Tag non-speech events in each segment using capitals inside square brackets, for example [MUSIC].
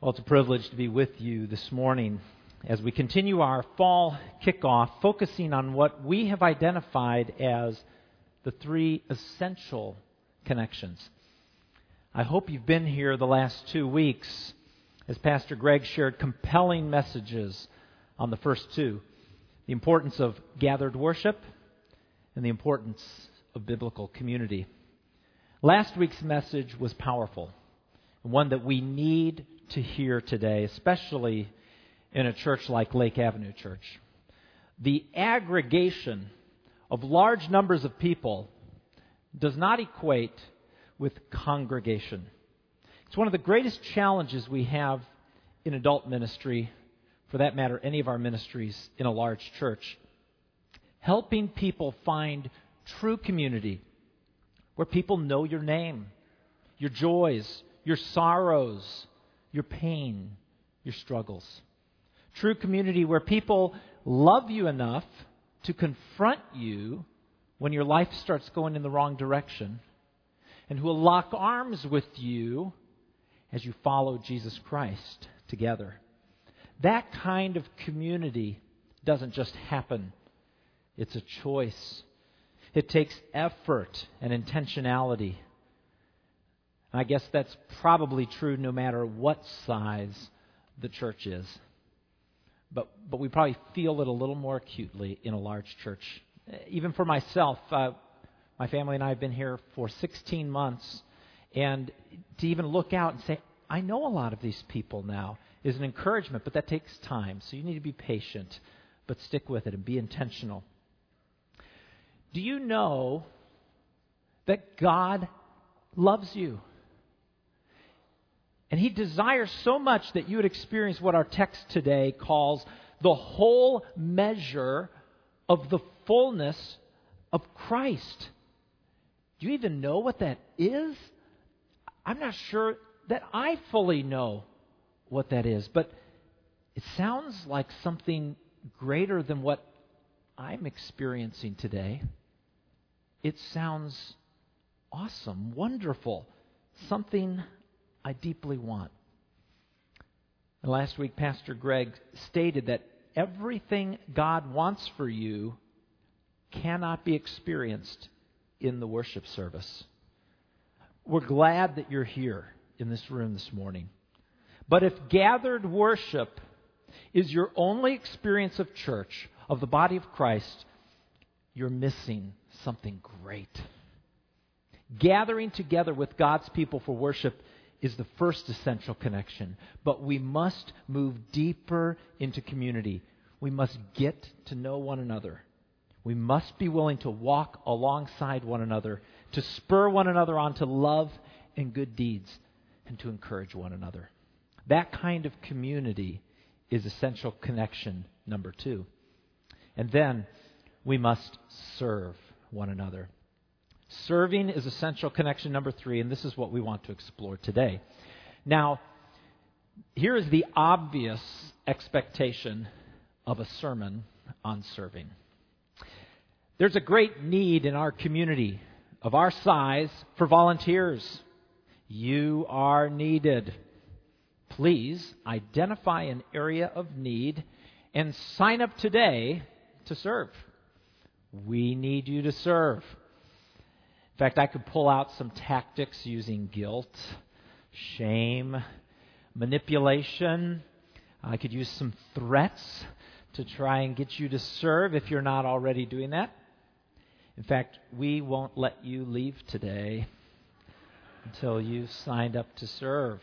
Well, it's a privilege to be with you this morning as we continue our fall kickoff, focusing on what we have identified as the three essential connections. I hope you've been here the last two weeks as Pastor Greg shared compelling messages on the first two the importance of gathered worship and the importance of biblical community. Last week's message was powerful, one that we need to hear today, especially in a church like Lake Avenue Church. The aggregation of large numbers of people does not equate with congregation. It's one of the greatest challenges we have in adult ministry, for that matter, any of our ministries in a large church. Helping people find true community where people know your name, your joys, your sorrows, your pain, your struggles. True community where people love you enough to confront you when your life starts going in the wrong direction and who will lock arms with you as you follow Jesus Christ together. That kind of community doesn't just happen, it's a choice. It takes effort and intentionality. I guess that's probably true no matter what size the church is. But, but we probably feel it a little more acutely in a large church. Even for myself, uh, my family and I have been here for 16 months, and to even look out and say, I know a lot of these people now is an encouragement, but that takes time. So you need to be patient, but stick with it and be intentional. Do you know that God loves you? And He desires so much that you would experience what our text today calls the whole measure of the fullness of Christ. Do you even know what that is? I'm not sure that I fully know what that is, but it sounds like something greater than what I'm experiencing today. It sounds awesome, wonderful, something I deeply want. And last week, Pastor Greg stated that everything God wants for you cannot be experienced in the worship service. We're glad that you're here in this room this morning. But if gathered worship is your only experience of church, of the body of Christ, you're missing something great. Gathering together with God's people for worship is the first essential connection. But we must move deeper into community. We must get to know one another. We must be willing to walk alongside one another, to spur one another on to love and good deeds, and to encourage one another. That kind of community is essential connection number two. And then we must serve one another. Serving is essential connection number three, and this is what we want to explore today. Now, here is the obvious expectation of a sermon on serving. There's a great need in our community of our size for volunteers. You are needed. Please identify an area of need and sign up today to serve. We need you to serve. In fact, I could pull out some tactics using guilt, shame, manipulation. I could use some threats to try and get you to serve if you're not already doing that. In fact, we won't let you leave today until you've signed up to serve.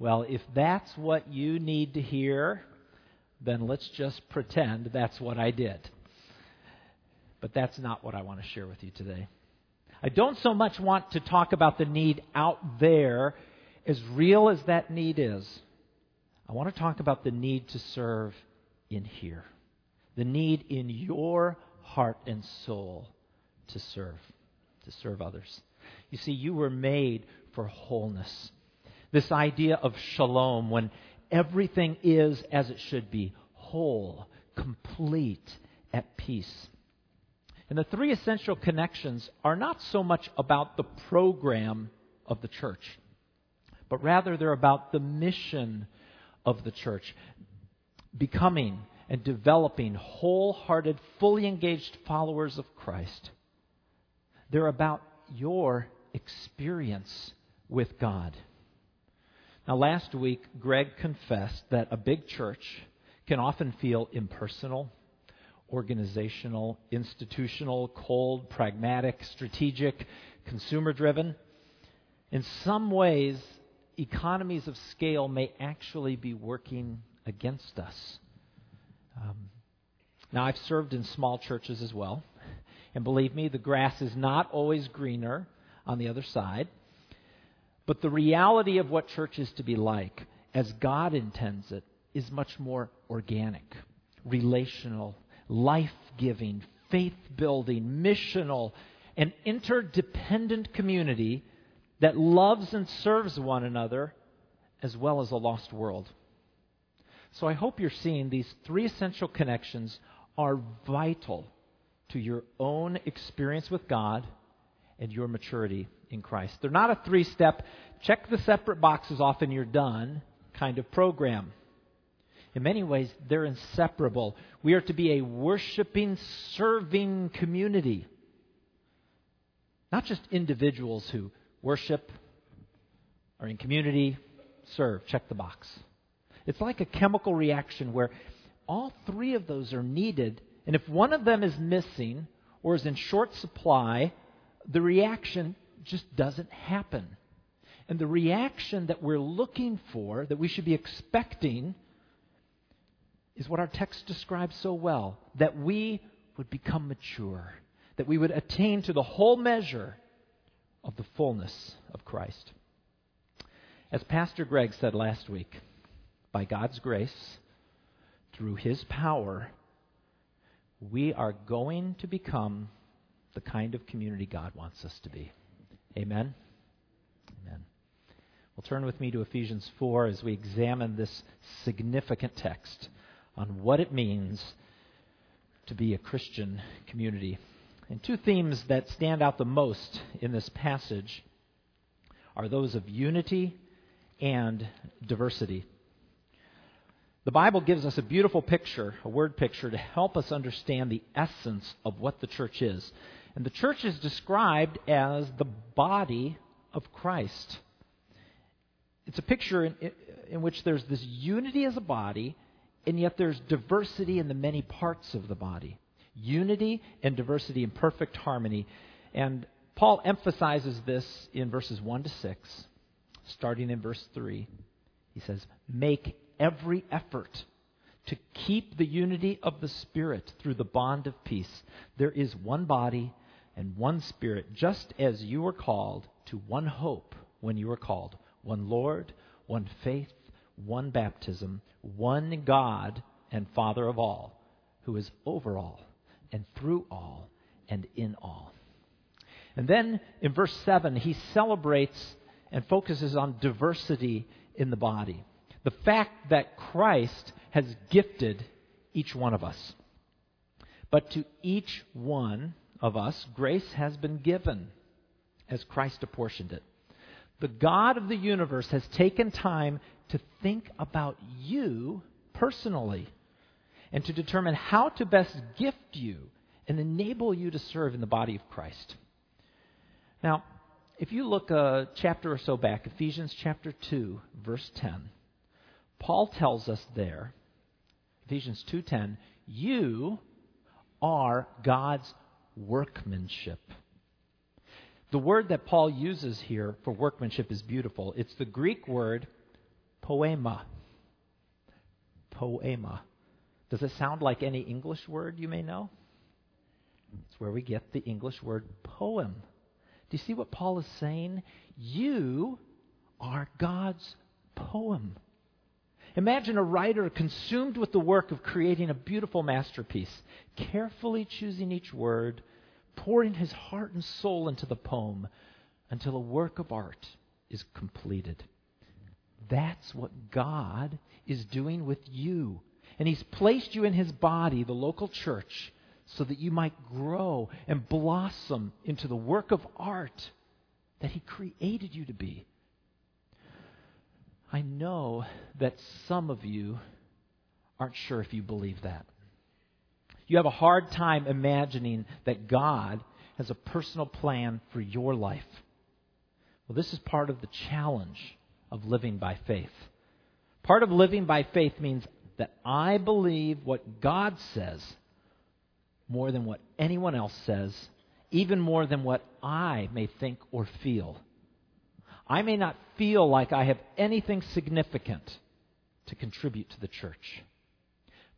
Well, if that's what you need to hear, then let's just pretend that's what I did. But that's not what I want to share with you today. I don't so much want to talk about the need out there, as real as that need is. I want to talk about the need to serve in here. The need in your heart and soul to serve, to serve others. You see, you were made for wholeness. This idea of shalom, when everything is as it should be whole, complete, at peace. And the three essential connections are not so much about the program of the church, but rather they're about the mission of the church. Becoming and developing wholehearted, fully engaged followers of Christ. They're about your experience with God. Now, last week, Greg confessed that a big church can often feel impersonal, organizational, institutional, cold, pragmatic, strategic, consumer driven. In some ways, economies of scale may actually be working against us. Um, now, I've served in small churches as well. And believe me, the grass is not always greener on the other side. But the reality of what church is to be like, as God intends it, is much more organic, relational, life giving, faith building, missional, and interdependent community that loves and serves one another as well as a lost world. So I hope you're seeing these three essential connections are vital to your own experience with God and your maturity in Christ. They're not a three step, check the separate boxes off and you're done kind of program. In many ways, they're inseparable. We are to be a worshiping, serving community. Not just individuals who worship, are in community, serve, check the box. It's like a chemical reaction where all three of those are needed, and if one of them is missing or is in short supply, the reaction just doesn't happen. And the reaction that we're looking for, that we should be expecting, is what our text describes so well that we would become mature, that we would attain to the whole measure of the fullness of Christ. As Pastor Greg said last week, by God's grace, through His power, we are going to become the kind of community God wants us to be. Amen? Amen. Well, turn with me to Ephesians 4 as we examine this significant text on what it means to be a Christian community. And two themes that stand out the most in this passage are those of unity and diversity. The Bible gives us a beautiful picture, a word picture, to help us understand the essence of what the church is. And the church is described as the body of Christ. It's a picture in, in, which there's this unity as a body, and yet there's diversity in the many parts of the body. Unity and diversity in perfect harmony. And Paul emphasizes this in verses 1 to 6, starting in verse 3. He says, Make every effort to keep the unity of the Spirit through the bond of peace. There is one body and one Spirit, just as you were called to one hope when you were called one Lord, one faith, one baptism, one God and Father of all, who is over all and through all and in all. And then in verse 7, he celebrates and focuses on diversity in the body the fact that Christ has gifted each one of us. But to each one of us, grace has been given as Christ apportioned it. The God of the universe has taken time to think about you personally and to determine how to best gift you and enable you to serve in the body of Christ. Now, if you look a chapter or so back, Ephesians chapter 2, verse 10, Paul tells us there, Ephesians 2:10, you are God's workmanship. The word that Paul uses here for workmanship is beautiful. It's the Greek word poema. Poema. Does it sound like any English word you may know? It's where we get the English word poem. Do you see what Paul is saying? You are God's poem. Imagine a writer consumed with the work of creating a beautiful masterpiece, carefully choosing each word, pouring his heart and soul into the poem until a work of art is completed. That's what God is doing with you. And He's placed you in His body, the local church, so that you might grow and blossom into the work of art that He created you to be. I know that some of you aren't sure if you believe that. You have a hard time imagining that God has a personal plan for your life. Well, this is part of the challenge of living by faith. Part of living by faith means that I believe what God says more than what anyone else says, even more than what I may think or feel. I may not feel like I have anything significant to contribute to the church.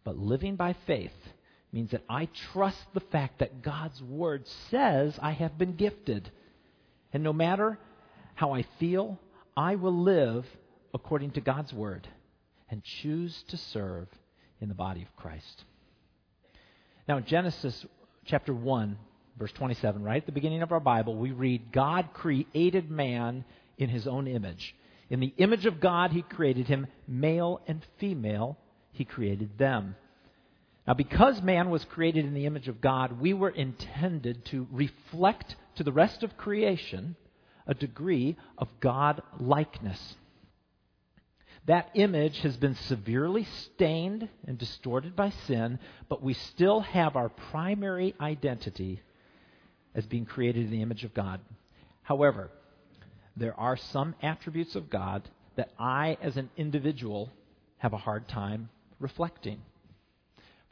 But living by faith means that I trust the fact that God's Word says I have been gifted. And no matter how I feel, I will live according to God's Word and choose to serve in the body of Christ. Now, Genesis chapter 1, verse 27, right at the beginning of our Bible, we read, God created man in his own image. In the image of God, he created him, male and female, he created them. Now, because man was created in the image of God, we were intended to reflect to the rest of creation a degree of God likeness. That image has been severely stained and distorted by sin, but we still have our primary identity as being created in the image of God. However, there are some attributes of God that I, as an individual, have a hard time reflecting.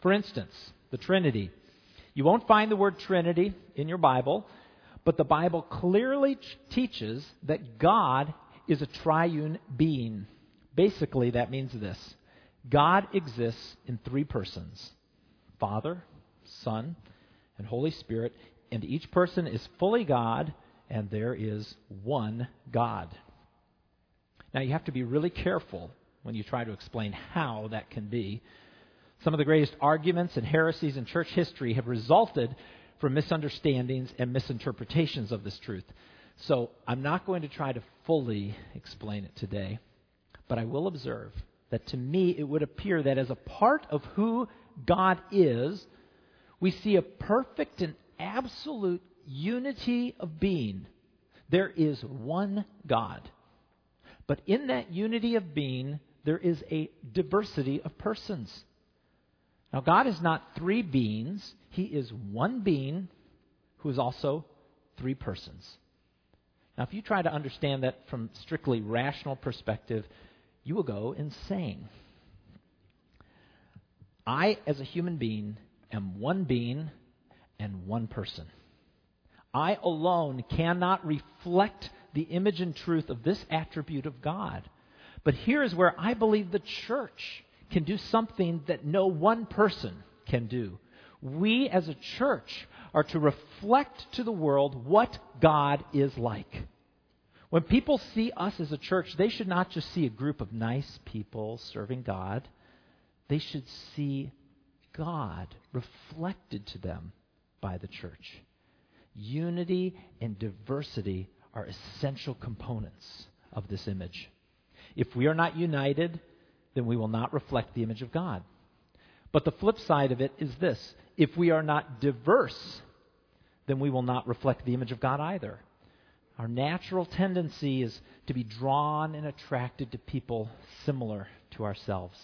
For instance, the Trinity. You won't find the word Trinity in your Bible, but the Bible clearly teaches that God is a triune being. Basically, that means this God exists in three persons Father, Son, and Holy Spirit, and each person is fully God, and there is one God. Now, you have to be really careful when you try to explain how that can be. Some of the greatest arguments and heresies in church history have resulted from misunderstandings and misinterpretations of this truth. So I'm not going to try to fully explain it today. But I will observe that to me it would appear that as a part of who God is, we see a perfect and absolute unity of being. There is one God. But in that unity of being, there is a diversity of persons. Now, God is not three beings, He is one being who is also three persons. Now, if you try to understand that from strictly rational perspective, you will go insane. I, as a human being, am one being and one person. I alone cannot reflect the image and truth of this attribute of God. But here is where I believe the church can do something that no one person can do. We as a church are to reflect to the world what God is like. When people see us as a church, they should not just see a group of nice people serving God, they should see God reflected to them by the church. Unity and diversity are essential components of this image. If we are not united, then we will not reflect the image of God. But the flip side of it is this if we are not diverse, then we will not reflect the image of God either. Our natural tendency is to be drawn and attracted to people similar to ourselves.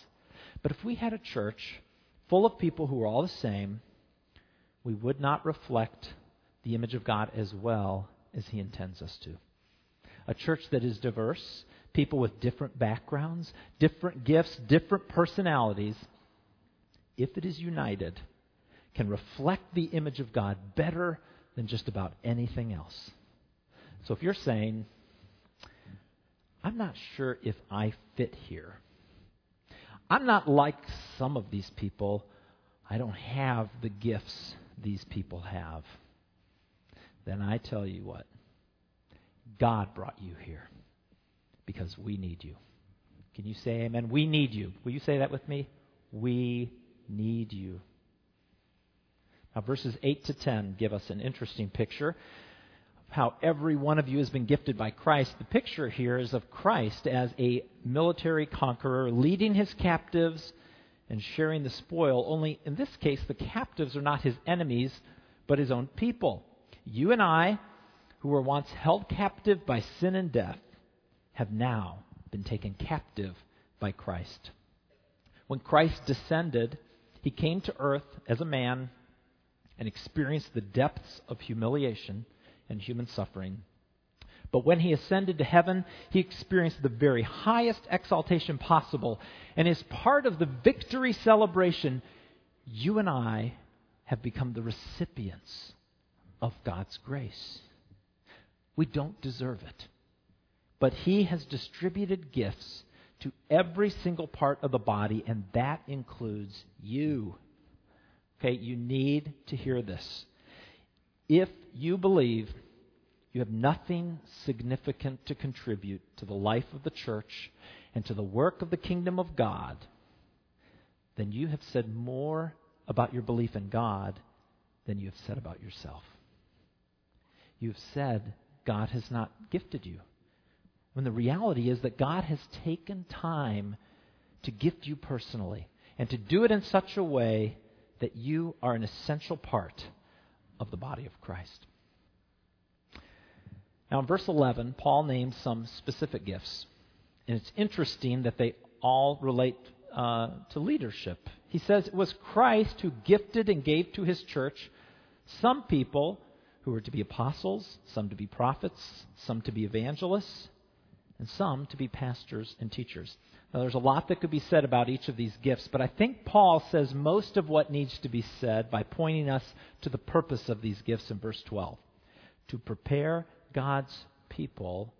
But if we had a church full of people who were all the same, we would not reflect the image of God as well as He intends us to. A church that is diverse, people with different backgrounds, different gifts, different personalities, if it is united, can reflect the image of God better than just about anything else. So if you're saying, I'm not sure if I fit here, I'm not like some of these people, I don't have the gifts these people have, then I tell you what, God brought you here because we need you. Can you say amen? We need you. Will you say that with me? We need you. Now, verses 8 to 10 give us an interesting picture of how every one of you has been gifted by Christ. The picture here is of Christ as a military conqueror leading his captives and sharing the spoil. Only in this case, the captives are not his enemies, but his own people. You and I, who were once held captive by sin and death, have now been taken captive by Christ. When Christ descended, he came to earth as a man and experienced the depths of humiliation and human suffering. But when he ascended to heaven, he experienced the very highest exaltation possible. And as part of the victory celebration, you and I have become the recipients of God's grace. We don't deserve it. But he has distributed gifts to every single part of the body, and that includes you. Okay, you need to hear this. If you believe you have nothing significant to contribute to the life of the church and to the work of the kingdom of God, then you have said more about your belief in God than you have said about yourself. You have said God has not gifted you. When the reality is that God has taken time to gift you personally and to do it in such a way that you are an essential part of the body of Christ. Now, in verse 11, Paul names some specific gifts. And it's interesting that they all relate uh, to leadership. He says it was Christ who gifted and gave to his church some people who were to be apostles, some to be prophets, some to be evangelists, and some to be pastors and teachers. Now, there's a lot that could be said about each of these gifts, but I think Paul says most of what needs to be said by pointing us to the purpose of these gifts in verse 12 to prepare God's people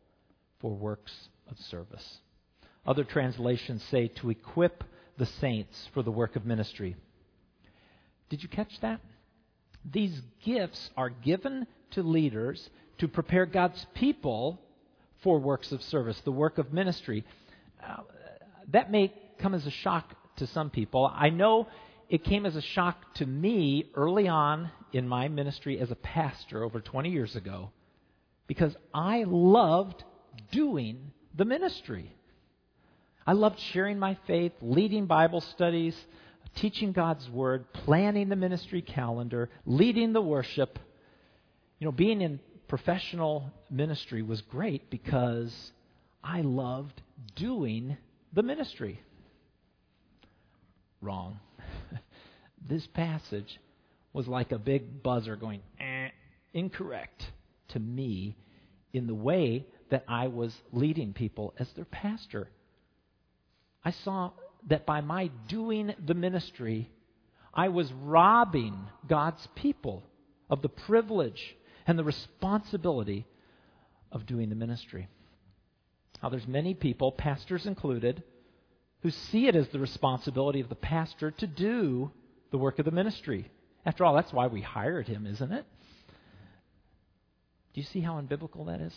for works of service. Other translations say to equip the saints for the work of ministry. Did you catch that? These gifts are given to leaders to prepare God's people for works of service, the work of ministry. Uh, that may come as a shock to some people. I know it came as a shock to me early on in my ministry as a pastor over 20 years ago because I loved doing the ministry. I loved sharing my faith, leading Bible studies, teaching God's Word, planning the ministry calendar, leading the worship. You know, being in professional ministry was great because I loved doing the ministry. Wrong. [LAUGHS] this passage was like a big buzzer going, eh, incorrect to me in the way that I was leading people as their pastor. I saw that by my doing the ministry, I was robbing God's people of the privilege and the responsibility of doing the ministry. Now, there's many people, pastors included, who see it as the responsibility of the pastor to do the work of the ministry. After all, that's why we hired him, isn't it? Do you see how unbiblical that is?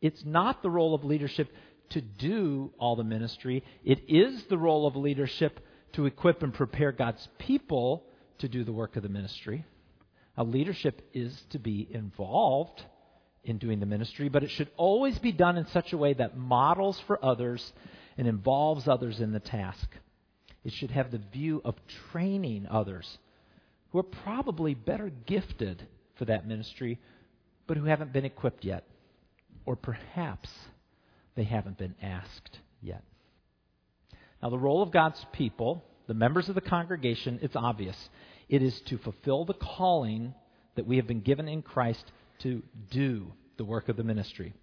It's not the role of leadership to do all the ministry, it is the role of leadership to equip and prepare God's people to do the work of the ministry. Now, leadership is to be involved in doing the ministry, but it should always be done in such a way that models for others and involves others in the task. It should have the view of training others who are probably better gifted for that ministry but who haven't been equipped yet. Or perhaps they haven't been asked yet. Now, the role of God's people, the members of the congregation, it's obvious. It is to fulfill the calling that we have been given in Christ to do the work of the ministry.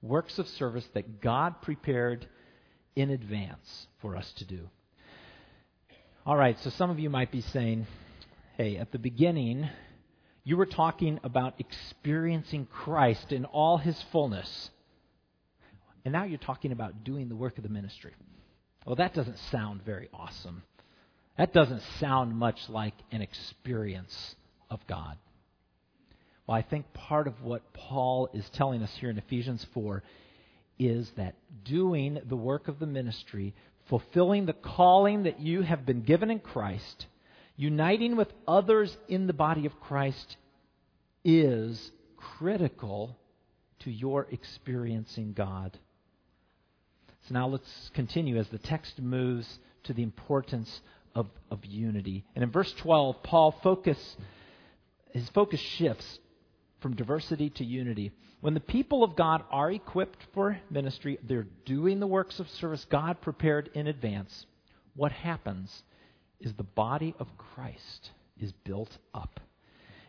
Works of service that God prepared in advance for us to do. All right, so some of you might be saying, hey, at the beginning, you were talking about experiencing Christ in all his fullness. And now you're talking about doing the work of the ministry. Well, that doesn't sound very awesome. That doesn't sound much like an experience of God. Well, I think part of what Paul is telling us here in Ephesians 4 is that doing the work of the ministry, fulfilling the calling that you have been given in Christ, uniting with others in the body of Christ is critical to your experiencing God. So now let's continue as the text moves to the importance of, of unity. And in verse 12, Paul focus his focus shifts from diversity to unity. When the people of God are equipped for ministry, they're doing the works of service God prepared in advance. What happens is the body of Christ is built up.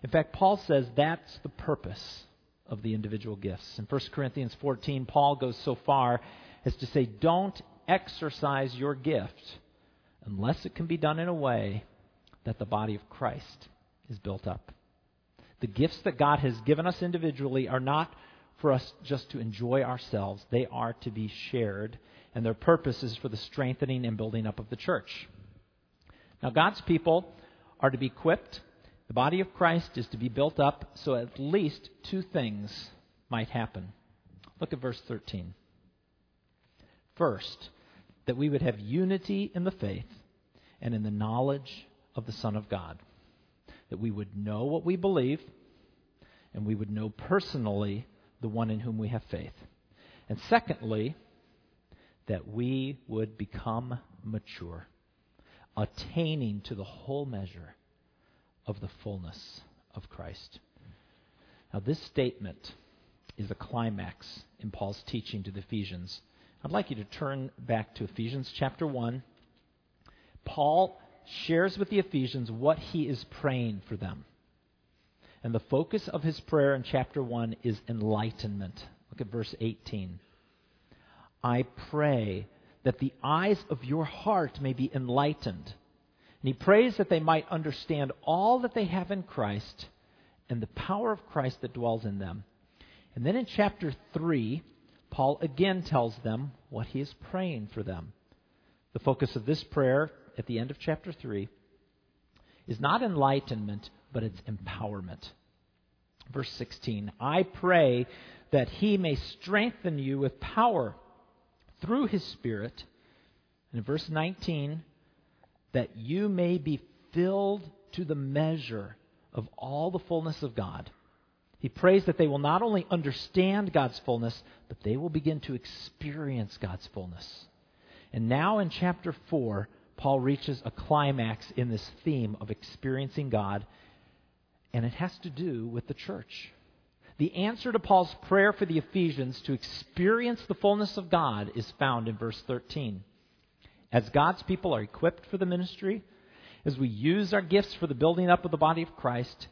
In fact, Paul says that's the purpose of the individual gifts. In 1 Corinthians 14, Paul goes so far as to say, Don't exercise your gift unless it can be done in a way that the body of Christ is built up. The gifts that God has given us individually are not for us just to enjoy ourselves, they are to be shared, and their purpose is for the strengthening and building up of the church. Now, God's people are to be equipped. The body of Christ is to be built up, so at least two things might happen. Look at verse 13. First, that we would have unity in the faith and in the knowledge of the Son of God that we would know what we believe and we would know personally the one in whom we have faith. And secondly, that we would become mature, attaining to the whole measure of the fullness of Christ. Now, this statement is a climax in Paul's teaching to the Ephesians. I'd like you to turn back to Ephesians chapter 1. Paul shares with the Ephesians what he is praying for them. And the focus of his prayer in chapter 1 is enlightenment. Look at verse 18. I pray that the eyes of your heart may be enlightened. And he prays that they might understand all that they have in Christ and the power of Christ that dwells in them. And then in chapter 3, Paul again tells them what he is praying for them. The focus of this prayer at the end of chapter 3 is not enlightenment, but it's empowerment. Verse 16 I pray that he may strengthen you with power through his Spirit. And in verse 19, that you may be filled to the measure of all the fullness of God. He prays that they will not only understand God's fullness, but they will begin to experience God's fullness. And now in chapter 4, Paul reaches a climax in this theme of experiencing God, and it has to do with the church. The answer to Paul's prayer for the Ephesians to experience the fullness of God is found in verse 13. As God's people are equipped for the ministry, as we use our gifts for the building up of the body of Christ,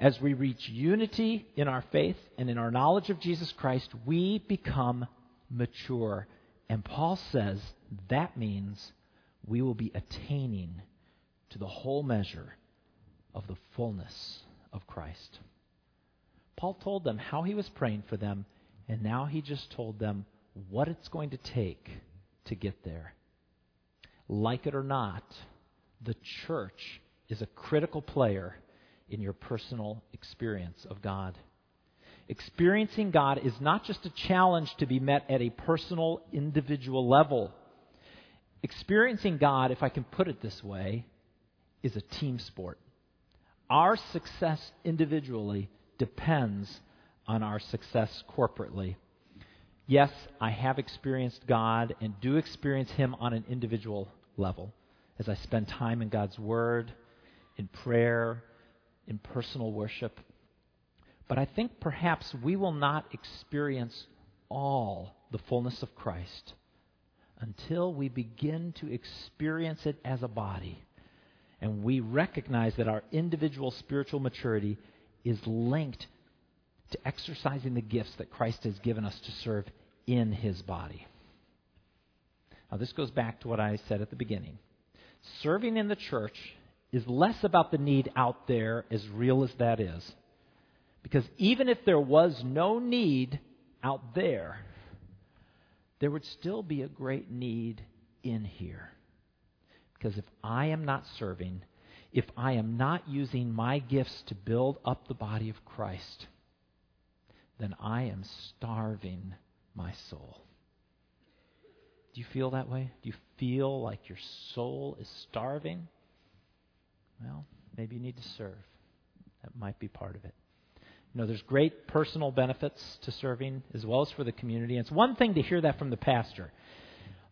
as we reach unity in our faith and in our knowledge of Jesus Christ, we become mature. And Paul says that means we will be attaining to the whole measure of the fullness of Christ. Paul told them how he was praying for them, and now he just told them what it's going to take to get there. Like it or not, the church is a critical player in your personal experience of God. Experiencing God is not just a challenge to be met at a personal, individual level. Experiencing God, if I can put it this way, is a team sport. Our success individually depends on our success corporately. Yes, I have experienced God and do experience Him on an individual level as I spend time in God's Word, in prayer, in personal worship. But I think perhaps we will not experience all the fullness of Christ until we begin to experience it as a body and we recognize that our individual spiritual maturity is linked to exercising the gifts that Christ has given us to serve in his body. Now, this goes back to what I said at the beginning. Serving in the church is less about the need out there, as real as that is. Because even if there was no need out there, there would still be a great need in here. Because if I am not serving, if I am not using my gifts to build up the body of Christ, then I am starving my soul. Do you feel that way? Do you feel like your soul is starving? Well, maybe you need to serve. That might be part of it. You know, there's great personal benefits to serving as well as for the community. And it's one thing to hear that from the pastor,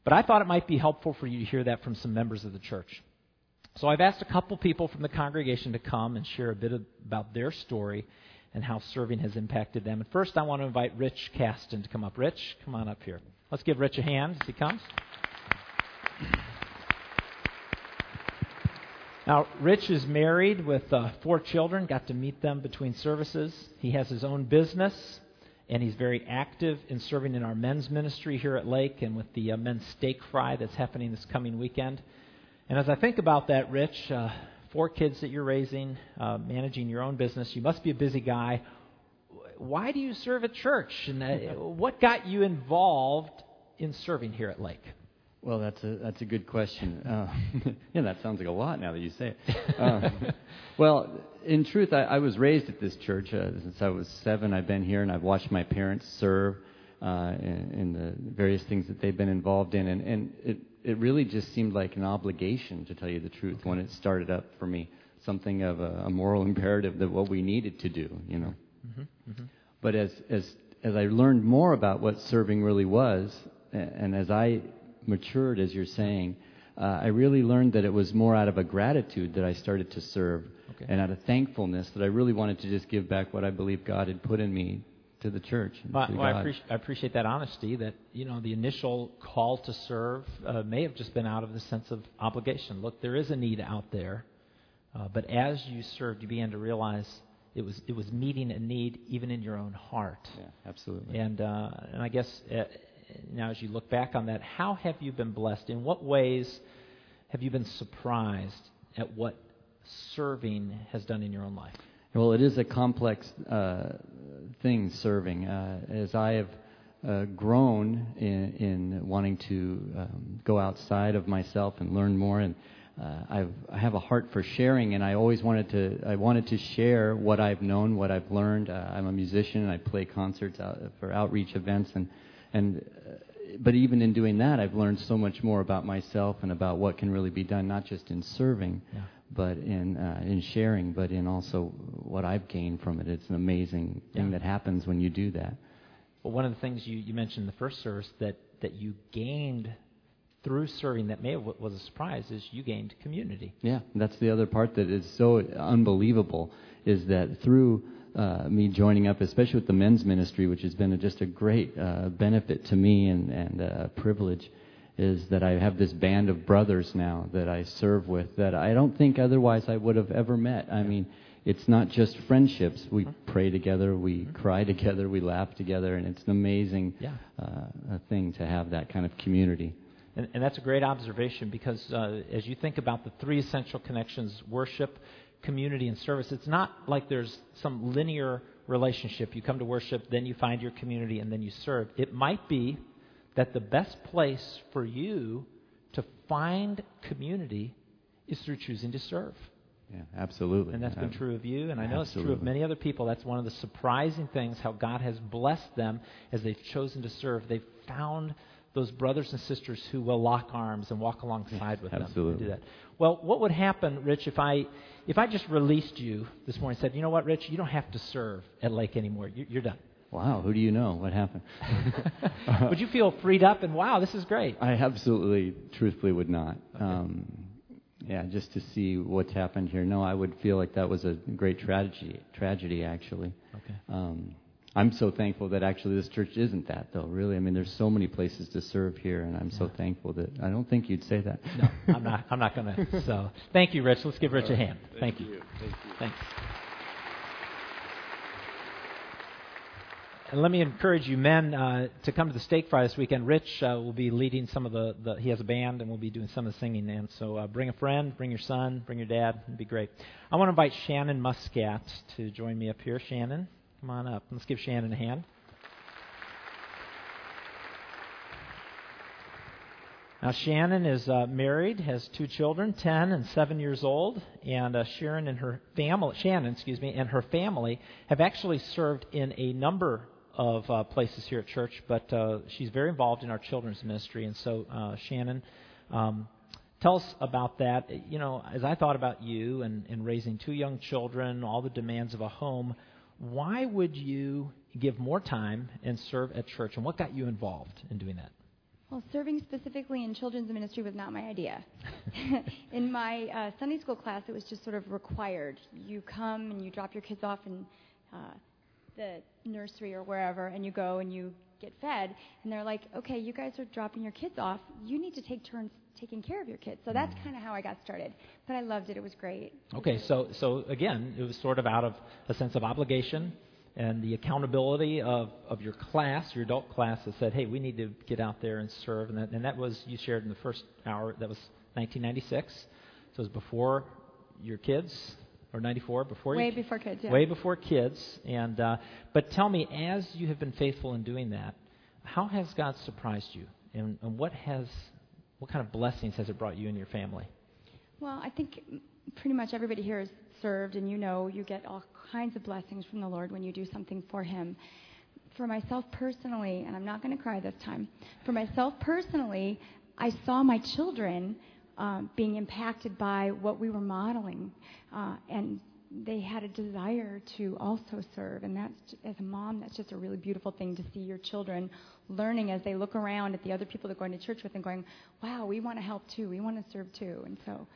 but I thought it might be helpful for you to hear that from some members of the church. So I've asked a couple people from the congregation to come and share a bit of, about their story and how serving has impacted them. And first, I want to invite Rich Caston to come up. Rich, come on up here. Let's give Rich a hand as he comes. Now, Rich is married with uh, four children, got to meet them between services. He has his own business, and he's very active in serving in our men's ministry here at Lake and with the uh, men's steak fry that's happening this coming weekend. And as I think about that, Rich, uh, four kids that you're raising, uh, managing your own business, you must be a busy guy. Why do you serve at church? And uh, [LAUGHS] what got you involved in serving here at Lake? Well, that's a that's a good question. [LAUGHS] Uh, [LAUGHS] yeah, that sounds like a lot now that you say it. [LAUGHS] Uh, well, in truth, I, I was raised at this church uh, since I was seven. I've been here and I've watched my parents serve uh, in, in the various things that they've been involved in, and, and it it really just seemed like an obligation to tell you the truth okay. when it started up for me, something of a, a moral imperative that what we needed to do, you know. Mm-hmm. Mm-hmm. But as as as I learned more about what serving really was, and as I matured, as you're saying, uh, I really learned that it was more out of a gratitude that I started to serve, okay. and out of thankfulness that I really wanted to just give back what I believe God had put in me to the church. Well, well I, appreciate, I, appreciate, that honesty. That you know, the initial call to serve uh, may have just been out of the sense of obligation. Look, there is a need out there, uh, but as you served, you began to realize it was it was meeting a need even in your own heart. Yeah, absolutely. And uh, and I guess uh, now, as you look back on that, how have you been blessed? In what ways have you been surprised at what serving has done in your own life? Well, it is a complex uh, thing, serving. Uh, as I have uh, grown in, in, wanting to um, go outside of myself and learn more, and uh, I've, I have a heart for sharing, and I always wanted to. I wanted to share what I've known, what I've learned. Uh, I'm a musician, and I play concerts out, for outreach events, and and uh, but even in doing that, I've learned so much more about myself and about what can really be done, not just in serving, yeah. but in uh, in sharing, but in also what I've gained from it. It's an amazing thing that happens when you do that. Well, one of the things you, you mentioned in the first service that that you gained through serving that may have was a surprise is you gained community. Yeah, that's the other part that is so unbelievable is that through uh, me joining up, especially with the men's ministry, which has been a, just a great uh, benefit to me and, and a privilege, is that I have this band of brothers now that I serve with that I don't think otherwise I would have ever met. I mean, it's not just friendships. We mm-hmm. pray together, we mm-hmm. cry together, we laugh together, and it's an amazing yeah. uh, thing to have that kind of community. And, and that's a great observation because uh, as you think about the three essential connections worship, community and service. It's not like there's some linear relationship. You come to worship, then you find your community, and then you serve. It might be that the best place for you to find community is through choosing to serve. Yeah, absolutely. And that's been true of you, and I know absolutely. it's true of many other people. That's one of the surprising things how God has blessed them as they've chosen to serve. They've found those brothers and sisters who will lock arms and walk alongside with absolutely. them. Do that. Well, what would happen, Rich, if I if I just released you this morning and said, you know what, Rich, you don't have to serve at Lake anymore. You're done. Wow, who do you know? What happened? [LAUGHS] would you feel freed up and wow, this is great? I absolutely, truthfully, would not. Okay. Um, yeah, just to see what's happened here. No, I would feel like that was a great tragedy. Tragedy, actually. Okay. Um, I'm so thankful that actually this church isn't that, though. Really, I mean, there's so many places to serve here, and I'm yeah. so thankful that I don't think you'd say that. No, I'm not. I'm not going [LAUGHS] to. So, thank you, Rich. Let's give Rich a hand. Thank, thank you. you. Thank you. Thanks. And let me encourage you, men, uh, to come to the steak fry this weekend. Rich uh, will be leading some of the, the, He has a band, and we'll be doing some of the singing. And so, uh, bring a friend, bring your son, bring your dad. It'd be great. I want to invite Shannon Muscat to join me up here. Shannon, come on up. Let's give Shannon a hand. Now, Shannon is uh, married, has two children, 10 and 7 years old, and uh, Sharon and her family, Shannon, excuse me, and her family have actually served in a number of uh, places here at church, but uh, she's very involved in our children's ministry. And so, uh, Shannon, um, tell us about that. You know, as I thought about you and, and raising two young children, all the demands of a home, why would you give more time and serve at church, and what got you involved in doing that? Well, serving specifically in children's ministry was not my idea. [LAUGHS] in my uh, Sunday school class, it was just sort of required. You come and you drop your kids off and uh, the nursery or wherever, and you go and you get fed, and they're like, okay, you guys are dropping your kids off. You need to take turns taking care of your kids. So that's mm-hmm. kind of how I got started. But I loved it. It was great. Okay, so so again, it was sort of out of a sense of obligation and the accountability of, of your class, your adult class, that said, hey, we need to get out there and serve. And that, and that was, you shared in the first hour, that was 1996. So it was before your kids, or 94, before Way your, before kids, yeah. Way before kids. And, uh, but tell me, as you have been faithful in doing that, how has God surprised you? And, and what has, what kind of blessings has it brought you and your family? Well, I think pretty much everybody here has served, and you know you get all kinds of blessings from the Lord when you do something for Him. For myself personally, and I'm not going to cry this time, for myself personally, I saw my children uh, being impacted by what we were modeling, uh, and they had a desire to also serve. And that's, as a mom, that's just a really beautiful thing to see your children learning as they look around at the other people they're going to church with and going, wow, we want to help too. We want to serve too. And so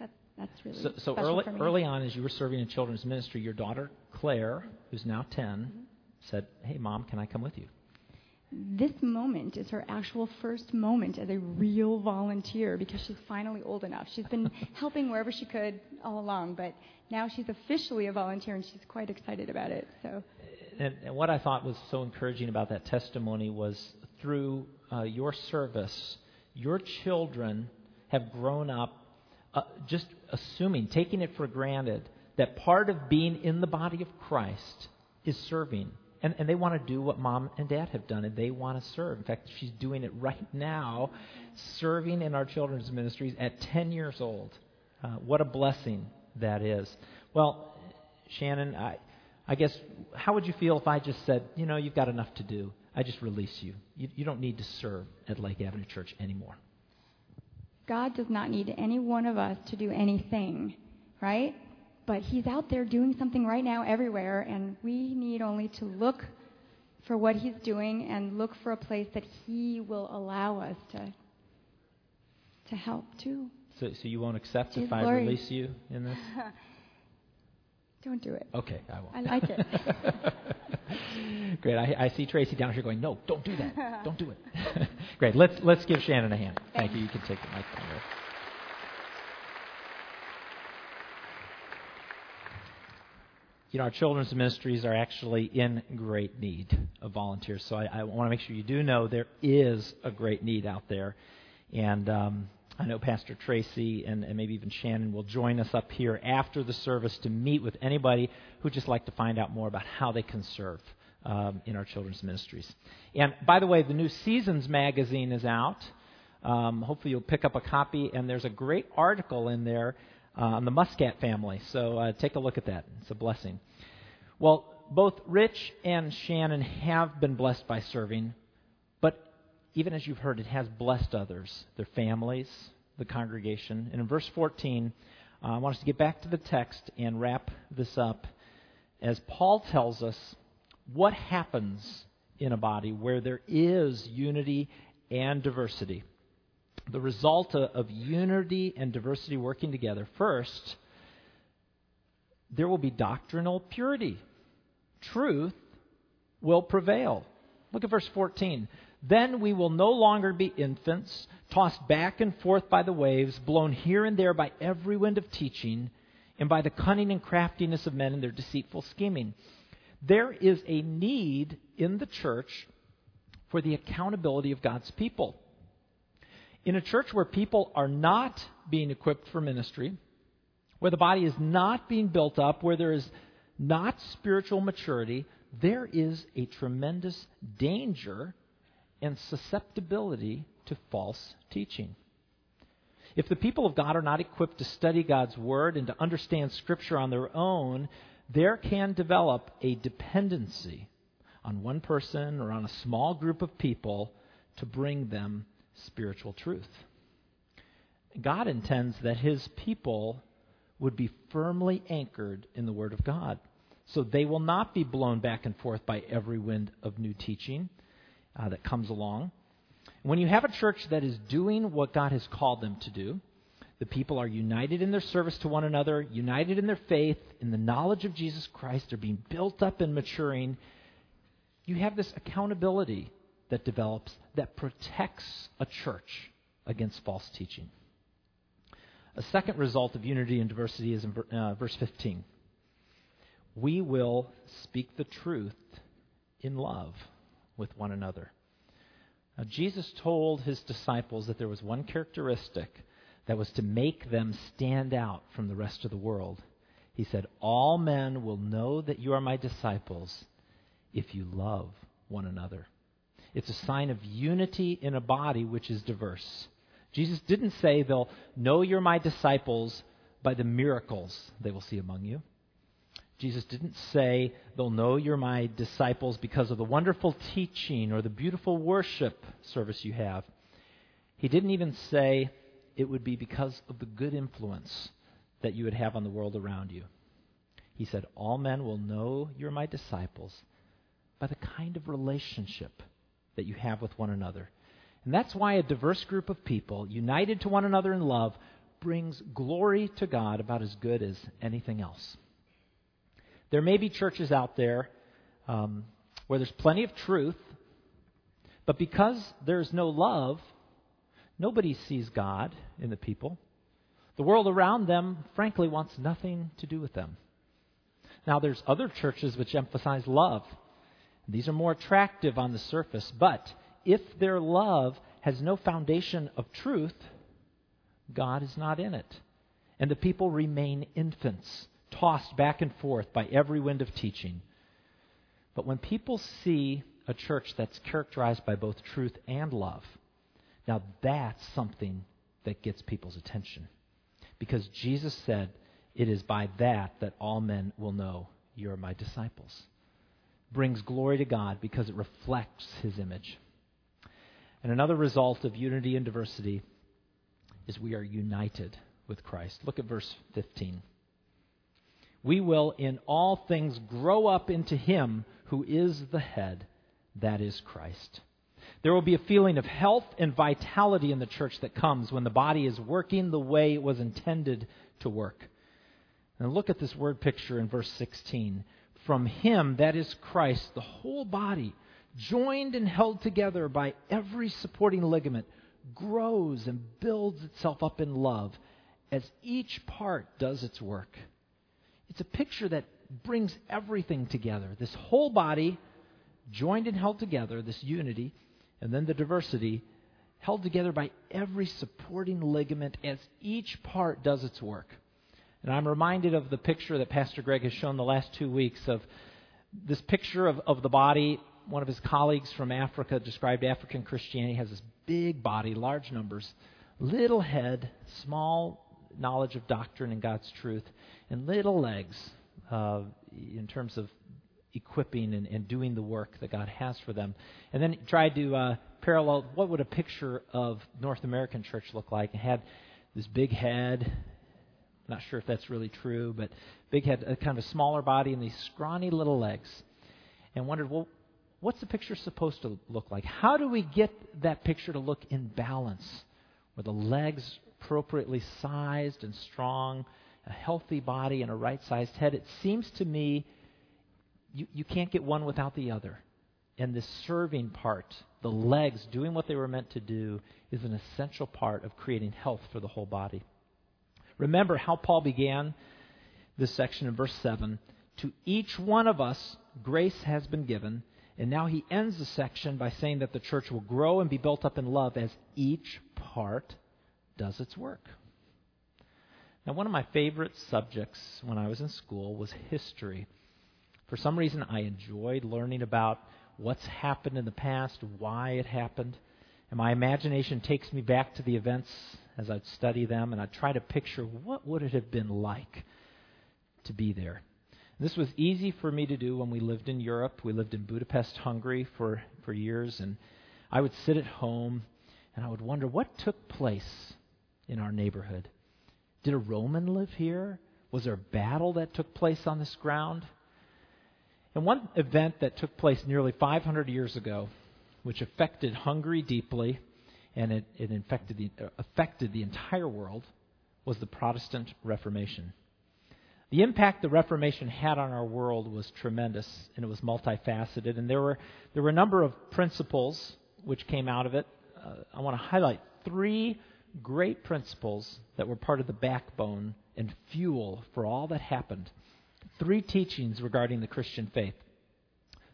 that, that's really So, so early, for me. early on, as you were serving in children's ministry, your daughter, Claire, who's now 10, said, Hey, mom, can I come with you? This moment is her actual first moment as a real volunteer because she's finally old enough. She's been [LAUGHS] helping wherever she could all along, but now she's officially a volunteer and she's quite excited about it. So And, and what I thought was so encouraging about that testimony was through uh, your service, your children have grown up uh, just assuming, taking it for granted, that part of being in the body of Christ is serving. And, and they want to do what mom and dad have done, and they want to serve. In fact, she's doing it right now, serving in our children's ministries at 10 years old. Uh, what a blessing that is. Well, Shannon, I, I guess, how would you feel if I just said, you know, you've got enough to do? I just release you. You, you don't need to serve at Lake Avenue Church anymore. God does not need any one of us to do anything, right? But He's out there doing something right now everywhere, and we need only to look for what He's doing and look for a place that He will allow us to to help too. So, so you won't accept if I glory. release you in this? [LAUGHS] Don't do it. Okay, I won't. I like it. [LAUGHS] Great. I, I see Tracy down here going, no, don't do that. [LAUGHS] Don't do it. Great. Let's, let's give Shannon a hand. Thank you. You can take the microphone. You know, our children's ministries are actually in great need of volunteers. So I, I want to make sure you do know there is a great need out there. And um, I know Pastor Tracy and, and maybe even Shannon will join us up here after the service to meet with anybody who'd just like to find out more about how they can serve um, in our children's ministries. And by the way, the new Seasons magazine is out. Um, hopefully, you'll pick up a copy, and there's a great article in there on the Muscat family. So uh, take a look at that. It's a blessing. Well, both Rich and Shannon have been blessed by serving, but even as you've heard, it has blessed others, their families, the congregation. And in verse 14, uh, I want us to get back to the text and wrap this up as Paul tells us what happens in a body where there is unity and diversity. The result of, unity and diversity working together, first, there will be doctrinal purity. Truth will prevail. Look at verse 14. Then we will no longer be infants, tossed back and forth by the waves, blown here and there by every wind of teaching, and by the cunning and craftiness of men and their deceitful scheming. There is a need in the church for the accountability of God's people. In a church where people are not being equipped for ministry, where the body is not being built up, where there is not spiritual maturity, there is a tremendous danger and susceptibility to false teaching. If the people of God are not equipped to study God's Word and to understand Scripture on their own, there can develop a dependency on one person or on a small group of people to bring them spiritual truth. God intends that His people would be firmly anchored in the Word of God. So they will not be blown back and forth by every wind of new teaching uh, that comes along. When you have a church that is doing what God has called them to do, The people are united in their service to one another, united in their faith, in the knowledge of Jesus Christ. They're being built up and maturing. You have this accountability that develops that protects a church against false teaching. A second result of unity and diversity is in uh, verse 15. We will speak the truth in love with one another. Now, Jesus told his disciples that there was one characteristic that was to make them stand out from the rest of the world. He said, All men will know that you are my disciples if you love one another. It's a sign of unity in a body which is diverse. Jesus didn't say they'll know you're my disciples by the miracles they will see among you. Jesus didn't say they'll know you're my disciples because of the wonderful teaching or the beautiful worship service you have. He didn't even say it would be because of the good influence that you would have on the world around you. He said, All men will know you're my disciples by the kind of relationship that you have with one another. And that's why a diverse group of people, united to one another in love, brings glory to God about as good as anything else. There may be churches out there um, where there's plenty of truth, but because there's no love, nobody sees God in the people. The world around them, frankly, wants nothing to do with them. Now, there's other churches which emphasize love. These are more attractive on the surface, but if their love has no foundation of truth, God is not in it. And the people remain infants tossed back and forth by every wind of teaching. But when people see a church that's characterized by both truth and love, now that's something that gets people's attention. Because Jesus said, It is by that that all men will know you are my disciples. Brings glory to God because it reflects his image. And another result of unity and diversity is we are united with Christ. Look at verse 15 we will in all things grow up into Him who is the head, that is Christ. There will be a feeling of health and vitality in the church that comes when the body is working the way it was intended to work. And look at this word picture in verse 16. From Him, that is Christ, the whole body, joined and held together by every supporting ligament, grows and builds itself up in love as each part does its work. It's a picture that brings everything together. This whole body, joined and held together, this unity, and then the diversity, held together by every supporting ligament as each part does its work. And I'm reminded of the picture that Pastor Greg has shown the last two weeks of this picture of, of the body. One of his colleagues from Africa described African Christianity has this big body, large numbers, little head, small knowledge of doctrine and God's truth, and little legs uh, in terms of equipping and, and, doing the work that God has for them. And then he tried to uh, parallel what would a picture of North American church look like. It had this big head. Not sure if that's really true, but big head, a kind of a smaller body, and these scrawny little legs. And wondered, well, what's the picture supposed to look like? How do we get that picture to look in balance, where the legs appropriately sized and strong, a healthy body and a right sized head, it seems to me you, you can't get one without the other. And the serving part, the legs doing what they were meant to do, is an essential part of creating health for the whole body. Remember how Paul began this section in verse 7 To each one of us, grace has been given. And now he ends the section by saying that the church will grow and be built up in love as each part does its work. Now, one of my favorite subjects when I was in school was history. For some reason, I enjoyed learning about what's happened in the past, why it happened. And my imagination takes me back to the events as I'd study them, and I'd try to picture what would it have been like to be there. This was easy for me to do when we lived in Europe. We lived in Budapest, Hungary for, for years, and I would sit at home and I would wonder what took place in our neighborhood. Did a Roman live here? Was there a battle that took place on this ground? And one event that took place nearly 500 years ago, which affected Hungary deeply, and it, it infected the, affected the entire world, was the Protestant Reformation. The impact the Reformation had on our world was tremendous, and it was multifaceted. And there were, there were a number of principles which came out of it. Uh, I want to highlight three great principles that were part of the backbone and fuel for all that happened. Three teachings regarding the Christian faith.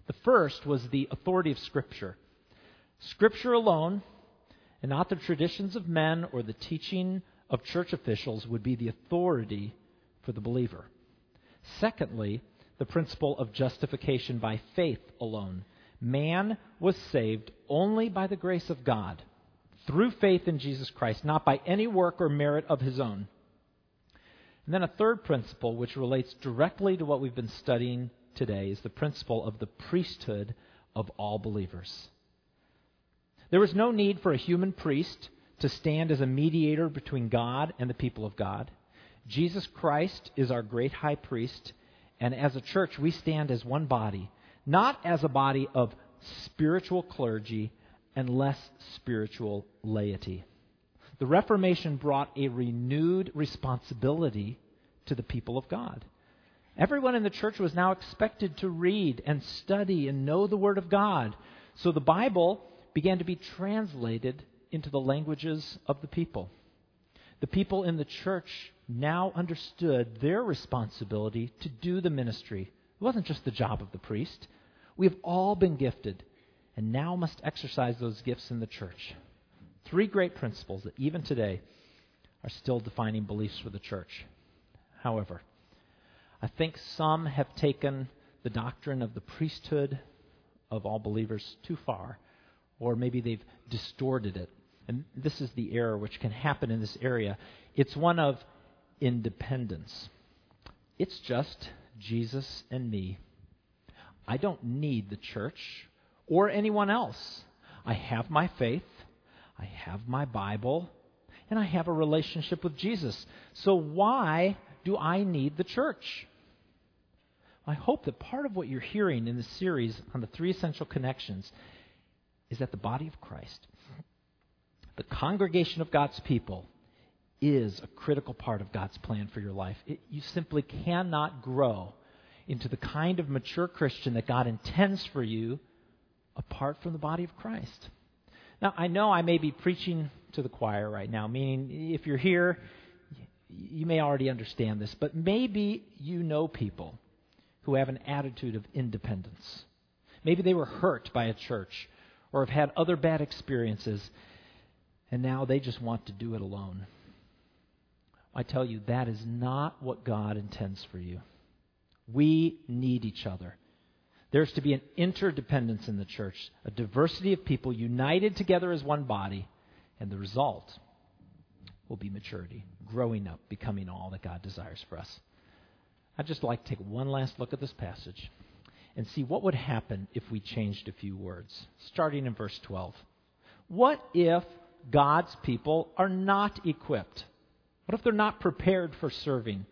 The first was the authority of Scripture. Scripture alone, and not the traditions of men or the teaching of church officials, would be the authority for the believer. Secondly, the principle of justification by faith alone. Man was saved only by the grace of God, through faith in Jesus Christ, not by any work or merit of his own. And then a third principle, which relates directly to what we've been studying today, is the principle of the priesthood of all believers. There was no need for a human priest to stand as a mediator between God and the people of God. Jesus Christ is our great high priest, and as a church, we stand as one body, not as a body of spiritual clergy and less spiritual laity. The Reformation brought a renewed responsibility to the people of God. Everyone in the church was now expected to read and study and know the Word of God. So the Bible began to be translated into the languages of the people. The people in the church now understood their responsibility to do the ministry. It wasn't just the job of the priest. We have all been gifted and now must exercise those gifts in the church. Three great principles that even today are still defining beliefs for the church. However, I think some have taken the doctrine of the priesthood of all believers too far, or maybe they've distorted it. And this is the error which can happen in this area. It's one of independence. It's just Jesus and me. I don't need the church or anyone else. I have my faith, I have my Bible, and I have a relationship with Jesus. So why do I need the church? I hope that part of what you're hearing in this series on the three essential connections is that the body of Christ, the congregation of God's people, is a critical part of God's plan for your life. It, you simply cannot grow into the kind of mature Christian that God intends for you apart from the body of Christ. Now, I know I may be preaching to the choir right now, meaning if you're here, you may already understand this, but maybe you know people who have an attitude of independence. Maybe they were hurt by a church or have had other bad experiences, and now they just want to do it alone. I tell you, that is not what God intends for you. We need each other. There's to be an interdependence in the church, a diversity of people united together as one body, and the result will be maturity, growing up, becoming all that God desires for us. I'd just like to take one last look at this passage and see what would happen if we changed a few words, starting in verse 12. What if God's people are not equipped? What if they're not prepared for serving?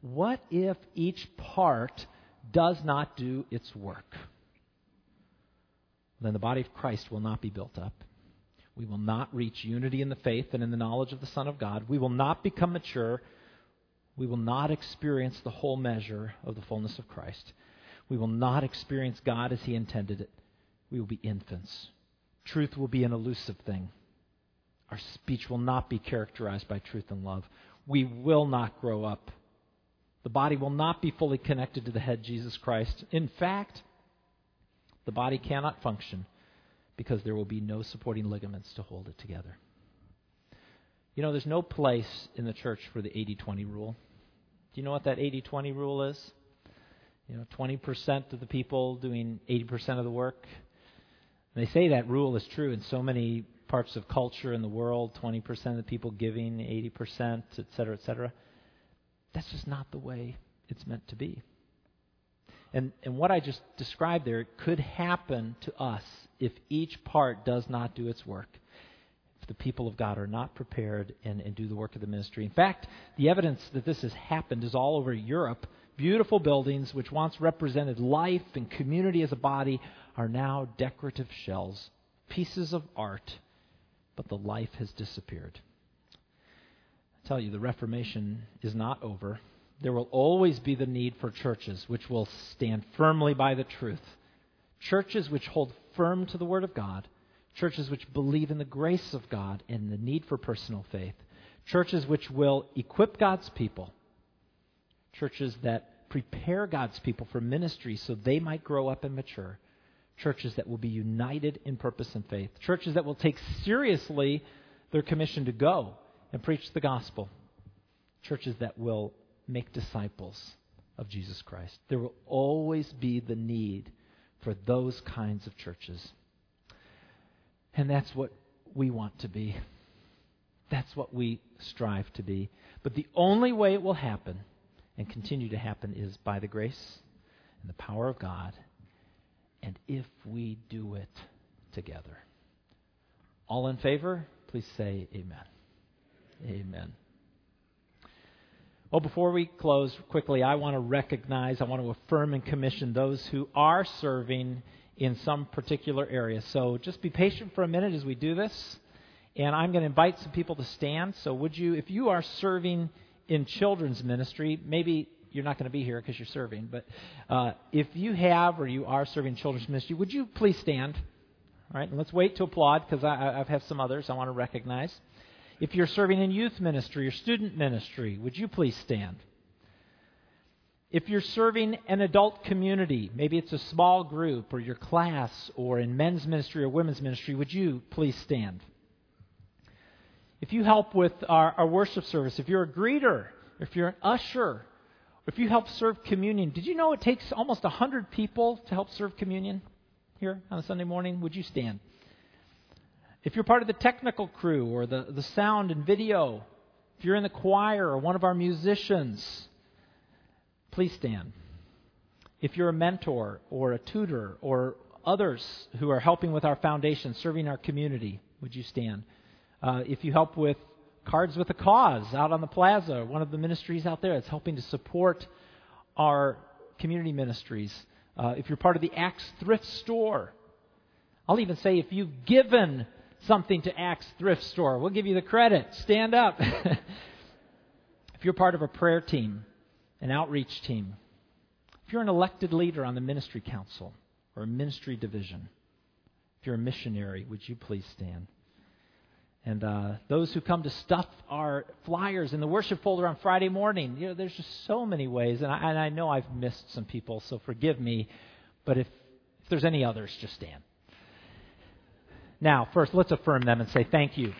What if each part does not do its work? Then the body of Christ will not be built up. We will not reach unity in the faith and in the knowledge of the Son of God. We will not become mature. We will not experience the whole measure of the fullness of Christ. We will not experience God as He intended it. We will be infants. Truth will be an elusive thing. Our speech will not be characterized by truth and love. We will not grow up. The body will not be fully connected to the head, Jesus Christ. In fact, the body cannot function because there will be no supporting ligaments to hold it together. You know, there's no place in the church for the 80 20 rule. Do you know what that 80 20 rule is? You know, 20% of the people doing 80% of the work. And they say that rule is true in so many parts of culture in the world 20% of the people giving 80%, et cetera, et cetera. That's just not the way it's meant to be. And, and what I just described there could happen to us if each part does not do its work. If the people of God are not prepared and, and do the work of the ministry. In fact, the evidence that this has happened is all over Europe. Beautiful buildings, which once represented life and community as a body, are now decorative shells, pieces of art but the life has disappeared. I tell you, the Reformation is not over. There will always be the need for churches which will stand firmly by the truth, churches which hold firm to the Word of God, churches which believe in the grace of God and the need for personal faith, churches which will equip God's people, churches that prepare God's people for ministry so they might grow up and mature, churches that will be united in purpose and faith, churches that will take seriously their commission to go and preach the gospel, churches that will make disciples of Jesus Christ. There will always be the need for those kinds of churches. And that's what we want to be. That's what we strive to be. But the only way it will happen and continue to happen is by the grace and the power of God, and if we do it together. All in favor, please say amen. Amen. Well, before we close quickly, I want to recognize, I want to affirm and commission those who are serving in some particular area. So just be patient for a minute as we do this. And I'm going to invite some people to stand. So, would you, if you are serving in children's ministry, maybe you're not going to be here because you're serving, but uh, if you have or you are serving children's ministry, would you please stand? All right, and let's wait to applaud because I, I have some others I want to recognize. If you're serving in youth ministry or student ministry, would you please stand? If you're serving an adult community, maybe it's a small group or your class or in men's ministry or women's ministry, would you please stand? If you help with our, our worship service, if you're a greeter, if you're an usher, if you help serve communion, did you know it takes almost 100 people to help serve communion here on a Sunday morning? Would you stand? If you're part of the technical crew or the, the sound and video, if you're in the choir or one of our musicians, Please stand. If you're a mentor or a tutor or others who are helping with our foundation, serving our community, would you stand? Uh, if you help with Cards with a Cause out on the plaza, one of the ministries out there that's helping to support our community ministries. Uh, if you're part of the Axe Thrift Store, I'll even say if you've given something to Axe Thrift Store, we'll give you the credit. Stand up. [LAUGHS] if you're part of a prayer team, an outreach team, if you're an elected leader on the ministry council or a ministry division, if you're a missionary, would you please stand? And uh, those who come to stuff our flyers in the worship folder on Friday morning, you know, there's just so many ways, and I, and I know I've missed some people, so forgive me. But if, if there's any others, just stand. Now, first, let's affirm them and say thank you.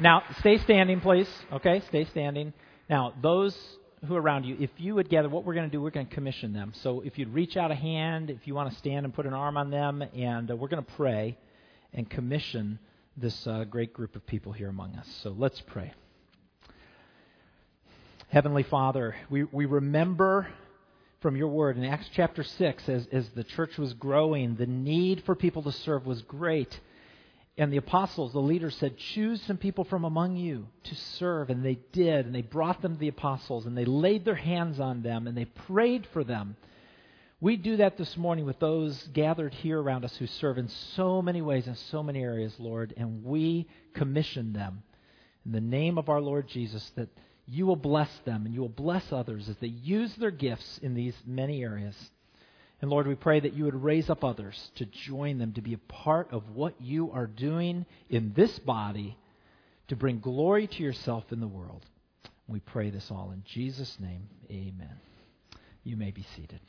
Now, stay standing, please. Okay, stay standing. Now, those who around you, if you would gather, what we're going to do, we're going to commission them. So if you'd reach out a hand, if you want to stand and put an arm on them, and uh, we're going to pray and commission this uh, great group of people here among us. So let's pray. Heavenly Father, we, we remember from your word in Acts chapter 6, as, as the church was growing, the need for people to serve was great. And the apostles, the leaders said, Choose some people from among you to serve. And they did. And they brought them to the apostles. And they laid their hands on them. And they prayed for them. We do that this morning with those gathered here around us who serve in so many ways, in so many areas, Lord. And we commission them in the name of our Lord Jesus that you will bless them and you will bless others as they use their gifts in these many areas. And Lord, we pray that you would raise up others to join them, to be a part of what you are doing in this body to bring glory to yourself in the world. We pray this all in Jesus' name. Amen. You may be seated.